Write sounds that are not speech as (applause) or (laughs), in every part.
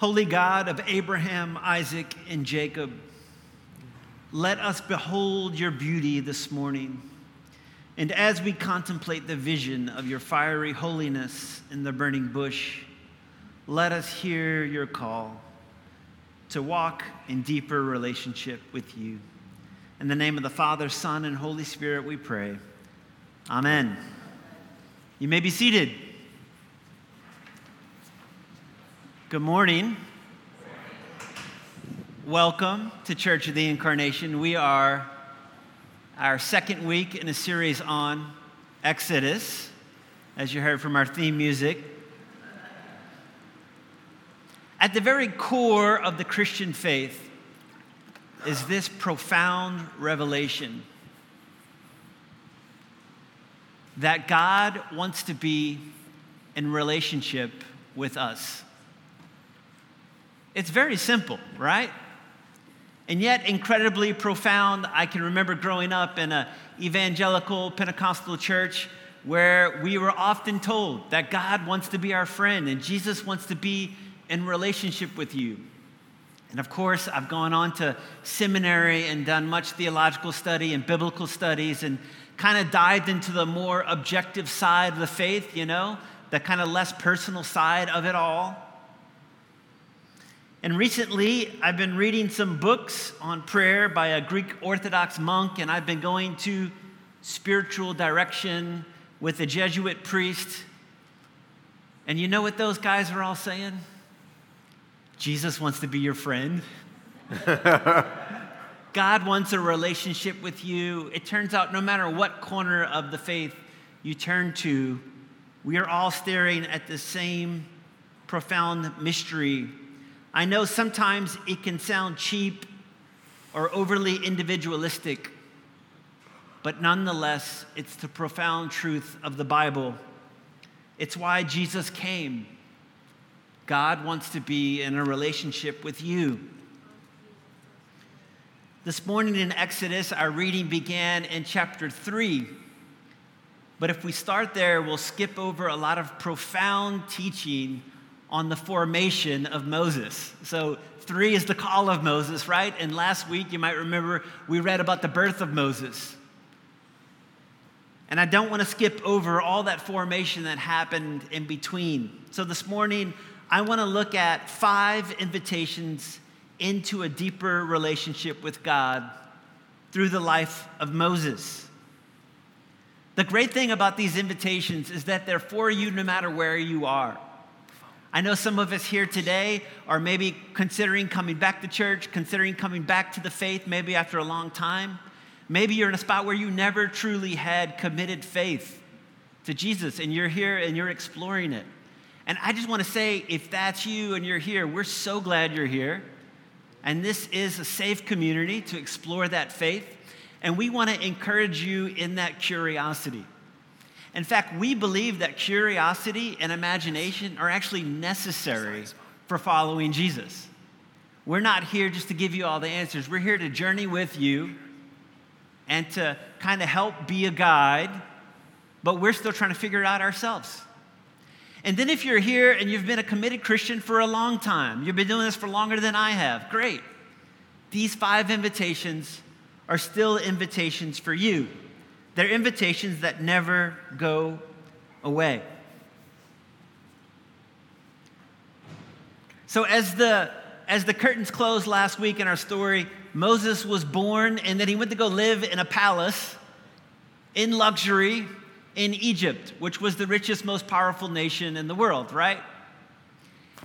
Holy God of Abraham, Isaac, and Jacob, let us behold your beauty this morning. And as we contemplate the vision of your fiery holiness in the burning bush, let us hear your call to walk in deeper relationship with you. In the name of the Father, Son, and Holy Spirit, we pray. Amen. You may be seated. Good morning. Welcome to Church of the Incarnation. We are our second week in a series on Exodus, as you heard from our theme music. At the very core of the Christian faith is this profound revelation that God wants to be in relationship with us. It's very simple, right? And yet incredibly profound. I can remember growing up in an evangelical Pentecostal church where we were often told that God wants to be our friend and Jesus wants to be in relationship with you. And of course, I've gone on to seminary and done much theological study and biblical studies and kind of dived into the more objective side of the faith, you know, the kind of less personal side of it all. And recently, I've been reading some books on prayer by a Greek Orthodox monk, and I've been going to spiritual direction with a Jesuit priest. And you know what those guys are all saying? Jesus wants to be your friend. (laughs) God wants a relationship with you. It turns out, no matter what corner of the faith you turn to, we are all staring at the same profound mystery I know sometimes it can sound cheap or overly individualistic, but nonetheless, it's the profound truth of the Bible. It's why Jesus came. God wants to be in a relationship with you. This morning in Exodus, our reading began in chapter 3. But if we start there, we'll skip over a lot of profound teaching on the formation of Moses. So, three is the call of Moses, right? And last week, you might remember, we read about the birth of Moses. And I don't want to skip over all that formation that happened in between. So, this morning, I want to look at five invitations into a deeper relationship with God through the life of Moses. The great thing about these invitations is that they're for you no matter where you are. I know some of us here today are maybe considering coming back to church, considering coming back to the faith, maybe after a long time. Maybe you're in a spot where you never truly had committed faith to Jesus and you're here and you're exploring it. And I just want to say, if that's you and you're here, we're so glad you're here. And this is a safe community to explore that faith. And we want to encourage you in that curiosity. In fact, we believe that curiosity and imagination are actually necessary for following Jesus. We're not here just to give you all the answers. We're here to journey with you and to kind of help be a guide, but we're still trying to figure it out ourselves. And then if you're here and you've been a committed Christian for a long time, you've been doing this for longer than I have, great. These five invitations are still invitations for you. They're invitations that never go away. So, as the, as the curtains closed last week in our story, Moses was born and then he went to go live in a palace in luxury in Egypt, which was the richest, most powerful nation in the world, right?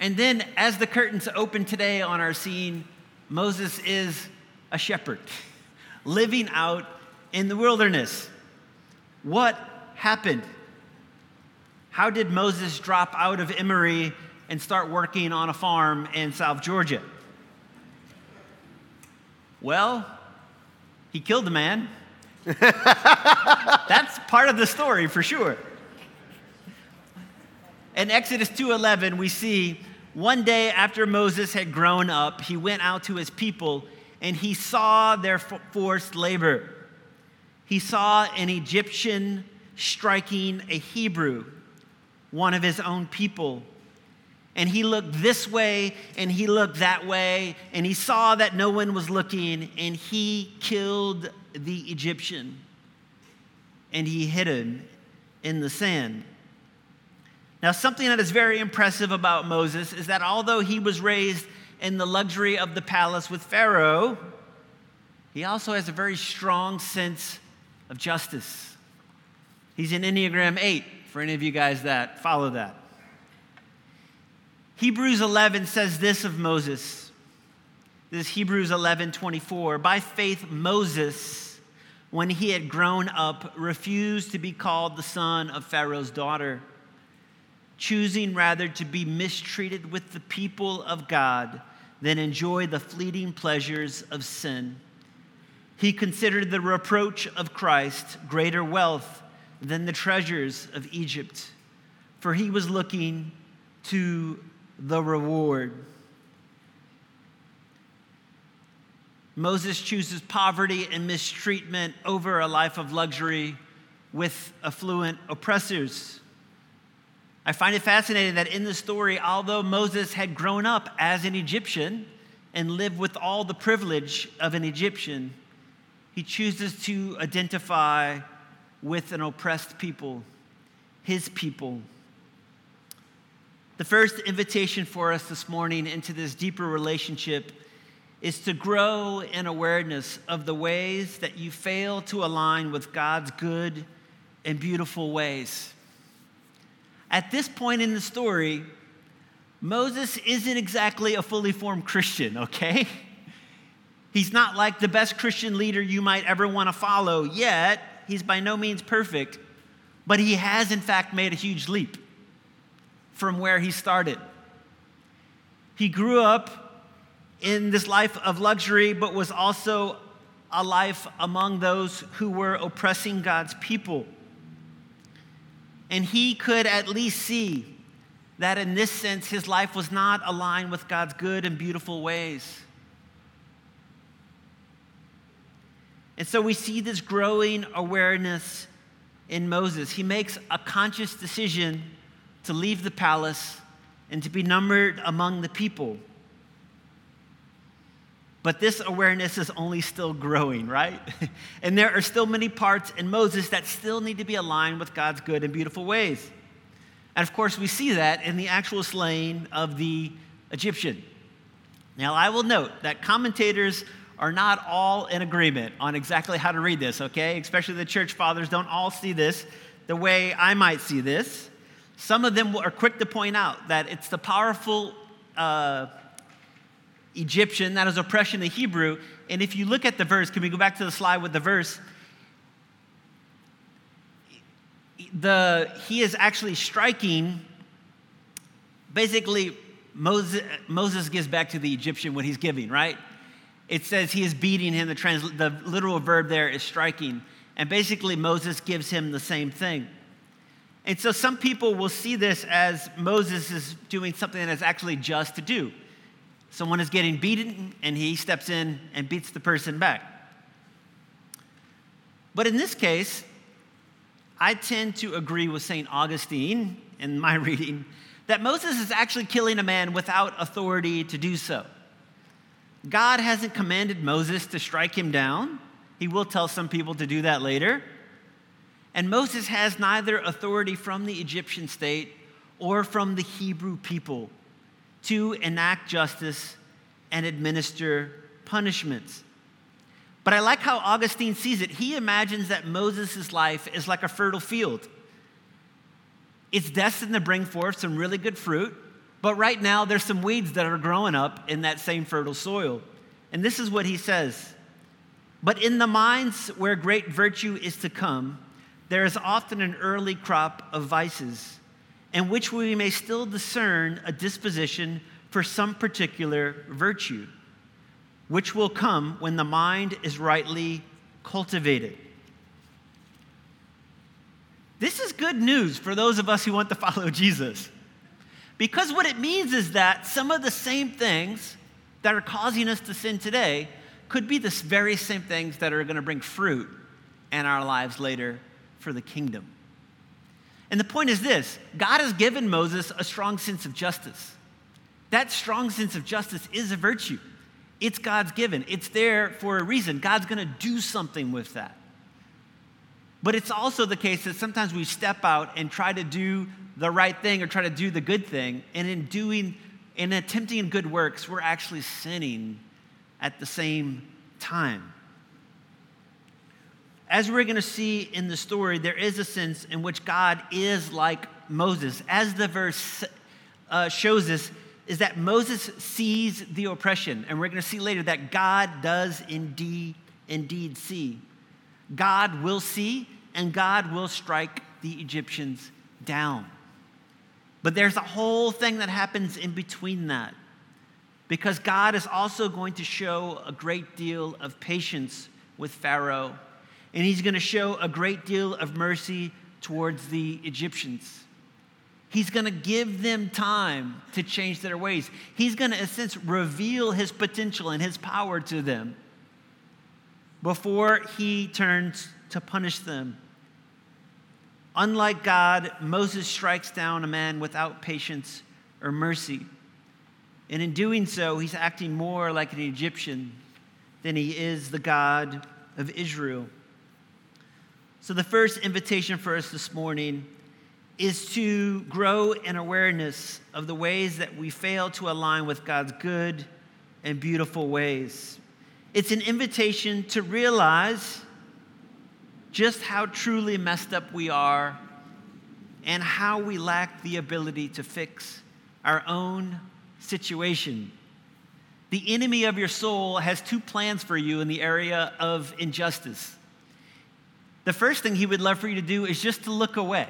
And then, as the curtains open today on our scene, Moses is a shepherd (laughs) living out in the wilderness. What happened? How did Moses drop out of Emory and start working on a farm in South Georgia? Well, he killed a man. (laughs) That's part of the story for sure. In Exodus 2:11 we see one day after Moses had grown up, he went out to his people and he saw their forced labor he saw an Egyptian striking a Hebrew, one of his own people. And he looked this way and he looked that way, and he saw that no one was looking, and he killed the Egyptian. And he hid him in the sand. Now, something that is very impressive about Moses is that although he was raised in the luxury of the palace with Pharaoh, he also has a very strong sense of justice. He's in Enneagram 8, for any of you guys that follow that. Hebrews 11 says this of Moses. This is Hebrews 11 24. By faith, Moses, when he had grown up, refused to be called the son of Pharaoh's daughter, choosing rather to be mistreated with the people of God than enjoy the fleeting pleasures of sin. He considered the reproach of Christ greater wealth than the treasures of Egypt, for he was looking to the reward. Moses chooses poverty and mistreatment over a life of luxury with affluent oppressors. I find it fascinating that in the story, although Moses had grown up as an Egyptian and lived with all the privilege of an Egyptian, he chooses to identify with an oppressed people, his people. The first invitation for us this morning into this deeper relationship is to grow in awareness of the ways that you fail to align with God's good and beautiful ways. At this point in the story, Moses isn't exactly a fully formed Christian, okay? (laughs) He's not like the best Christian leader you might ever want to follow, yet he's by no means perfect, but he has, in fact, made a huge leap from where he started. He grew up in this life of luxury, but was also a life among those who were oppressing God's people. And he could at least see that in this sense, his life was not aligned with God's good and beautiful ways. And so we see this growing awareness in Moses. He makes a conscious decision to leave the palace and to be numbered among the people. But this awareness is only still growing, right? (laughs) and there are still many parts in Moses that still need to be aligned with God's good and beautiful ways. And of course, we see that in the actual slaying of the Egyptian. Now, I will note that commentators are not all in agreement on exactly how to read this, okay? Especially the church fathers don't all see this the way I might see this. Some of them are quick to point out that it's the powerful uh, Egyptian that is oppression in Hebrew. And if you look at the verse, can we go back to the slide with the verse? The, he is actually striking, basically, Moses, Moses gives back to the Egyptian what he's giving, right? It says he is beating him. The, trans, the literal verb there is striking. And basically, Moses gives him the same thing. And so some people will see this as Moses is doing something that is actually just to do. Someone is getting beaten, and he steps in and beats the person back. But in this case, I tend to agree with St. Augustine in my (laughs) reading that Moses is actually killing a man without authority to do so. God hasn't commanded Moses to strike him down. He will tell some people to do that later. And Moses has neither authority from the Egyptian state or from the Hebrew people to enact justice and administer punishments. But I like how Augustine sees it. He imagines that Moses' life is like a fertile field. It's destined to bring forth some really good fruit, but right now, there's some weeds that are growing up in that same fertile soil. And this is what he says But in the minds where great virtue is to come, there is often an early crop of vices, in which we may still discern a disposition for some particular virtue, which will come when the mind is rightly cultivated. This is good news for those of us who want to follow (laughs) Jesus. Because what it means is that some of the same things that are causing us to sin today could be the very same things that are going to bring fruit in our lives later for the kingdom. And the point is this God has given Moses a strong sense of justice. That strong sense of justice is a virtue. It's God's given, it's there for a reason. God's going to do something with that. But it's also the case that sometimes we step out and try to do the right thing or try to do the good thing. And in doing, in attempting good works, we're actually sinning at the same time. As we're going to see in the story, there is a sense in which God is like Moses. As the verse uh, shows us, is that Moses sees the oppression. And we're going to see later that God does indeed, indeed see. God will see and God will strike the Egyptians down. But there's a whole thing that happens in between that because God is also going to show a great deal of patience with Pharaoh, and he's going to show a great deal of mercy towards the Egyptians. He's going to give them time to change their ways. He's going to, in a sense, reveal his potential and his power to them before he turns to punish them. Unlike God, Moses strikes down a man without patience or mercy. And in doing so, he's acting more like an Egyptian than he is the God of Israel. So, the first invitation for us this morning is to grow in awareness of the ways that we fail to align with God's good and beautiful ways. It's an invitation to realize just how truly messed up we are and how we lack the ability to fix our own situation. The enemy of your soul has two plans for you in the area of injustice. The first thing he would love for you to do is just to look away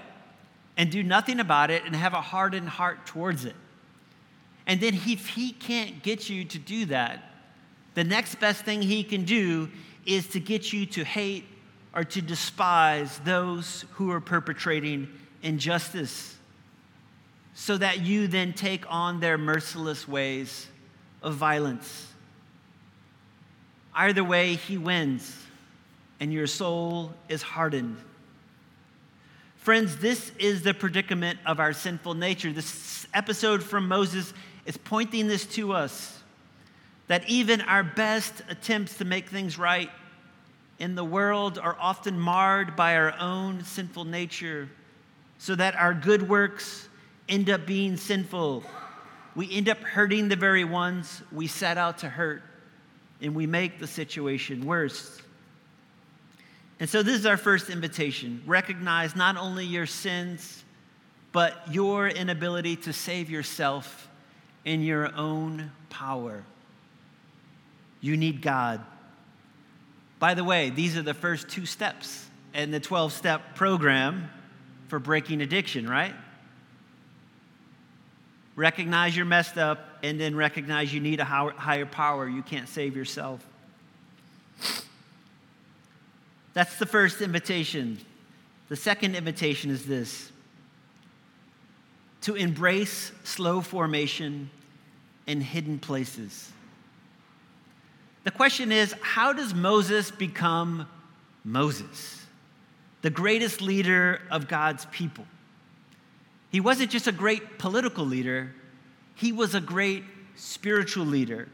and do nothing about it and have a hardened heart towards it. And then, if he can't get you to do that, the next best thing he can do is to get you to hate or to despise those who are perpetrating injustice, so that you then take on their merciless ways of violence. Either way, he wins, and your soul is hardened. Friends, this is the predicament of our sinful nature. This episode from Moses is pointing this to us that even our best attempts to make things right in the world are often marred by our own sinful nature, so that our good works end up being sinful. We end up hurting the very ones we set out to hurt, and we make the situation worse. And so, this is our first invitation recognize not only your sins, but your inability to save yourself in your own power. You need God. By the way, these are the first two steps in the 12 step program for breaking addiction, right? Recognize you're messed up and then recognize you need a higher power. You can't save yourself. That's the first invitation. The second invitation is this to embrace slow formation in hidden places. The question is how does Moses become Moses, the greatest leader of God's people? He wasn't just a great political leader, he was a great spiritual leader.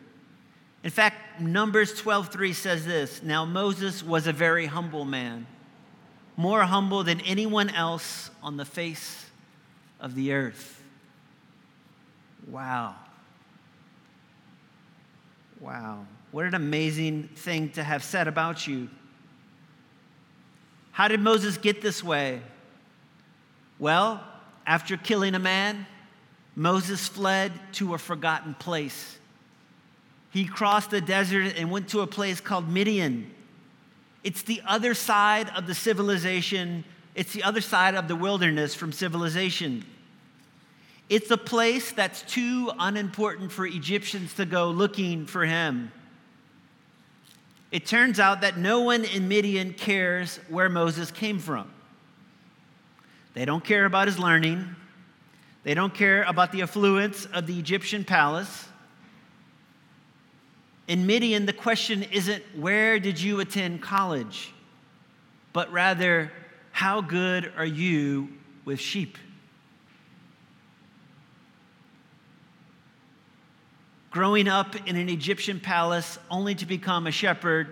In fact, Numbers 12:3 says this, "Now Moses was a very humble man, more humble than anyone else on the face of the earth." Wow. Wow. What an amazing thing to have said about you. How did Moses get this way? Well, after killing a man, Moses fled to a forgotten place. He crossed the desert and went to a place called Midian. It's the other side of the civilization, it's the other side of the wilderness from civilization. It's a place that's too unimportant for Egyptians to go looking for him. It turns out that no one in Midian cares where Moses came from. They don't care about his learning. They don't care about the affluence of the Egyptian palace. In Midian, the question isn't where did you attend college, but rather, how good are you with sheep? Growing up in an Egyptian palace only to become a shepherd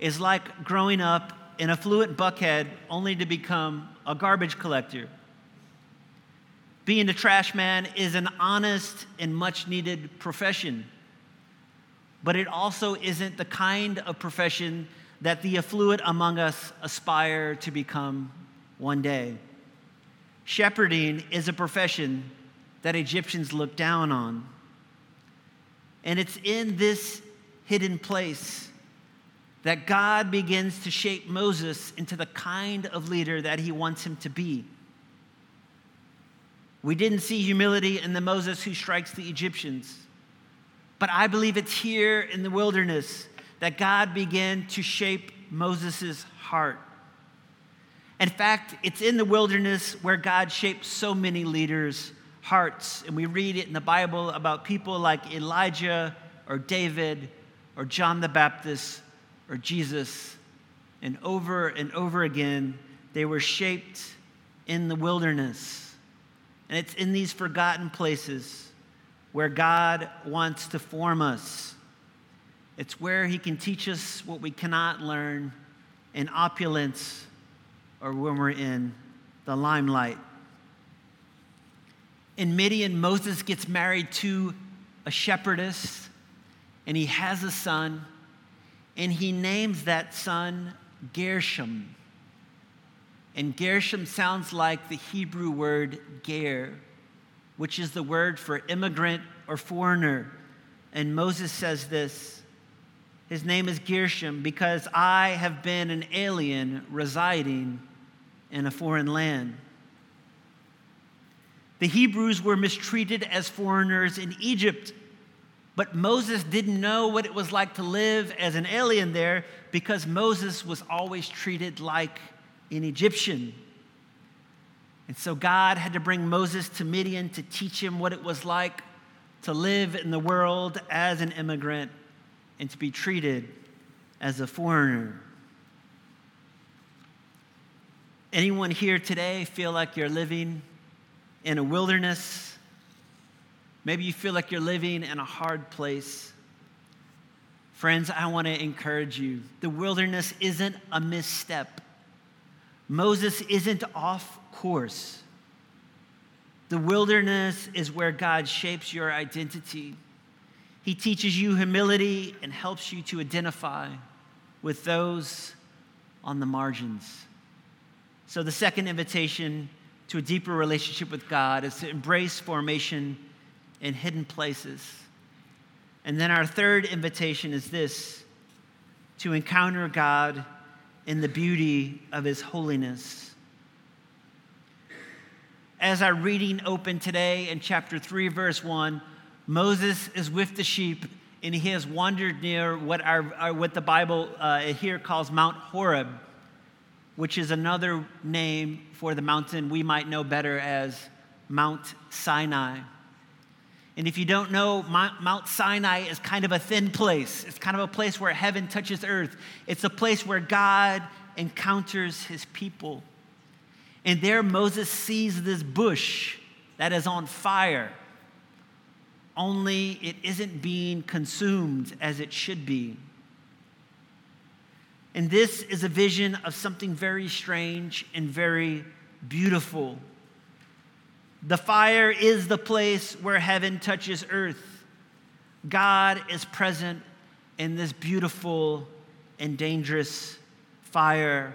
is like growing up in a fluent Buckhead only to become a garbage collector. Being a trash man is an honest and much needed profession, but it also isn't the kind of profession that the affluent among us aspire to become one day. Shepherding is a profession that Egyptians look down on. And it's in this hidden place that God begins to shape Moses into the kind of leader that he wants him to be. We didn't see humility in the Moses who strikes the Egyptians, but I believe it's here in the wilderness that God began to shape Moses' heart. In fact, it's in the wilderness where God shaped so many leaders' hearts. And we read it in the Bible about people like Elijah or David or John the Baptist or Jesus. And over and over again, they were shaped in the wilderness. And it's in these forgotten places where God wants to form us. It's where He can teach us what we cannot learn in opulence or when we're in the limelight. In Midian, Moses gets married to a shepherdess, and he has a son, and he names that son Gershom. And Gershom sounds like the Hebrew word ger, which is the word for immigrant or foreigner. And Moses says this His name is Gershom because I have been an alien residing in a foreign land. The Hebrews were mistreated as foreigners in Egypt, but Moses didn't know what it was like to live as an alien there because Moses was always treated like an Egyptian. And so God had to bring Moses to Midian to teach him what it was like to live in the world as an immigrant and to be treated as a foreigner. Anyone here today feel like you're living in a wilderness? Maybe you feel like you're living in a hard place. Friends, I want to encourage you. The wilderness isn't a misstep. Moses isn't off course. The wilderness is where God shapes your identity. He teaches you humility and helps you to identify with those on the margins. So, the second invitation to a deeper relationship with God is to embrace formation in hidden places. And then our third invitation is this to encounter God in the beauty of his holiness. As our reading opened today in chapter 3, verse 1, Moses is with the sheep and he has wandered near what, our, our what the Bible uh, here calls Mount Horeb which is another name for the mountain we might know better as Mount Sinai. And if you don't know, Mount Sinai is kind of a thin place. It's kind of a place where heaven touches earth. It's a place where God encounters his people. And there Moses sees this bush that is on fire, only it isn't being consumed as it should be. And this is a vision of something very strange and very beautiful. The fire is the place where heaven touches earth. God is present in this beautiful and dangerous fire.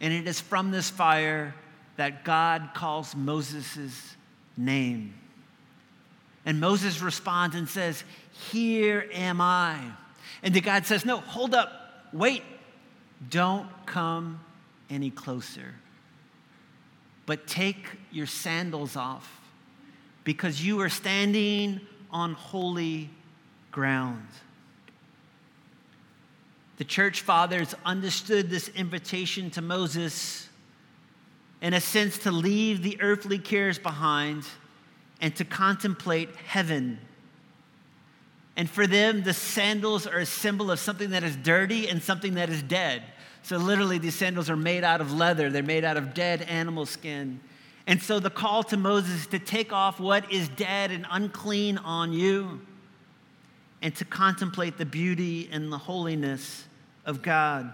And it is from this fire that God calls Moses' name. And Moses responds and says, Here am I. And the God says, No, hold up wait, don't come any closer. But take your sandals off because you are standing on holy ground. The church fathers understood this invitation to Moses in a sense to leave the earthly cares behind and to contemplate heaven and for them, the sandals are a symbol of something that is dirty and something that is dead. So, literally, these sandals are made out of leather, they're made out of dead animal skin. And so the call to Moses to take off what is dead and unclean on you and to contemplate the beauty and the holiness of God.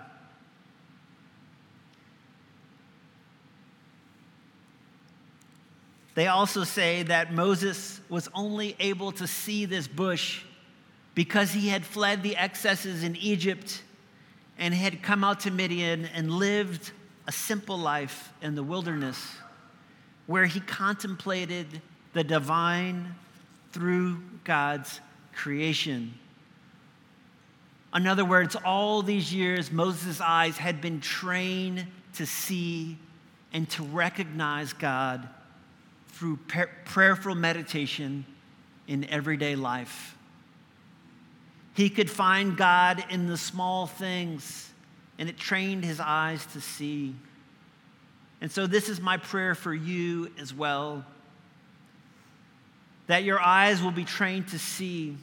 They also say that Moses was only able to see this bush because he had fled the excesses in Egypt and had come out to Midian and lived a simple life in the wilderness where he contemplated the divine through God's creation. In other words, all these years, Moses' eyes had been trained to see and to recognize God through prayerful meditation in everyday life. He could find God in the small things, and it trained his eyes to see. And so, this is my prayer for you as well that your eyes will be trained to see,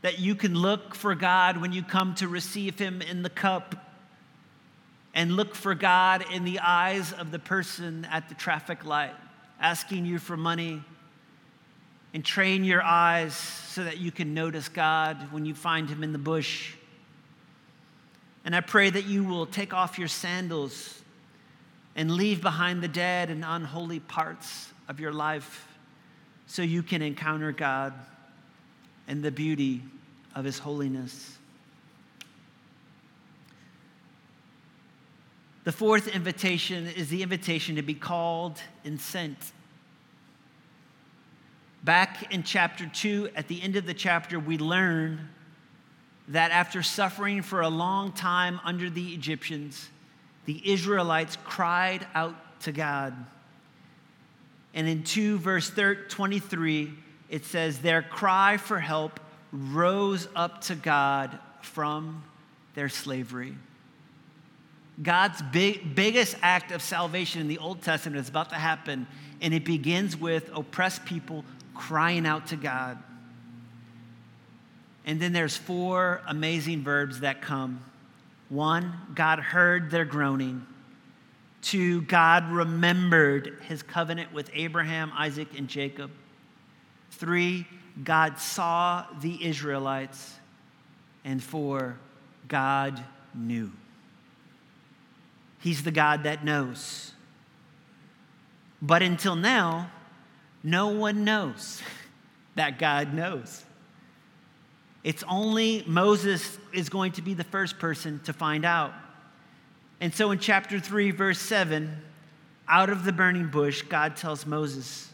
that you can look for God when you come to receive Him in the cup, and look for God in the eyes of the person at the traffic light asking you for money. And train your eyes so that you can notice God when you find Him in the bush. And I pray that you will take off your sandals and leave behind the dead and unholy parts of your life so you can encounter God and the beauty of His holiness. The fourth invitation is the invitation to be called and sent. Back in chapter 2, at the end of the chapter, we learn that after suffering for a long time under the Egyptians, the Israelites cried out to God. And in 2 verse 23, it says, Their cry for help rose up to God from their slavery. God's big, biggest act of salvation in the Old Testament is about to happen, and it begins with oppressed people crying out to God. And then there's four amazing verbs that come. One, God heard their groaning. Two, God remembered his covenant with Abraham, Isaac, and Jacob. Three, God saw the Israelites. And four, God knew. He's the God that knows. But until now, no one knows that God knows. It's only Moses is going to be the first person to find out. And so in chapter 3, verse 7, out of the burning bush, God tells Moses,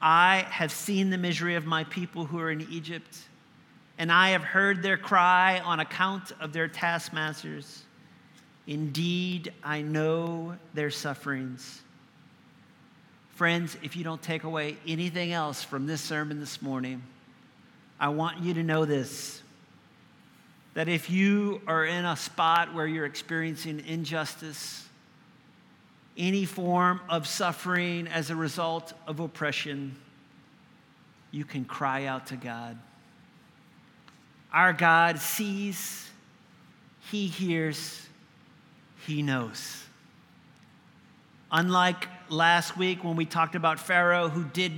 I have seen the misery of my people who are in Egypt, and I have heard their cry on account of their taskmasters. Indeed, I know their sufferings. Friends, if you don't take away anything else from this sermon this morning, I want you to know this that if you are in a spot where you're experiencing injustice, any form of suffering as a result of oppression, you can cry out to God. Our God sees, He hears, he knows. Unlike last week when we talked about Pharaoh, who did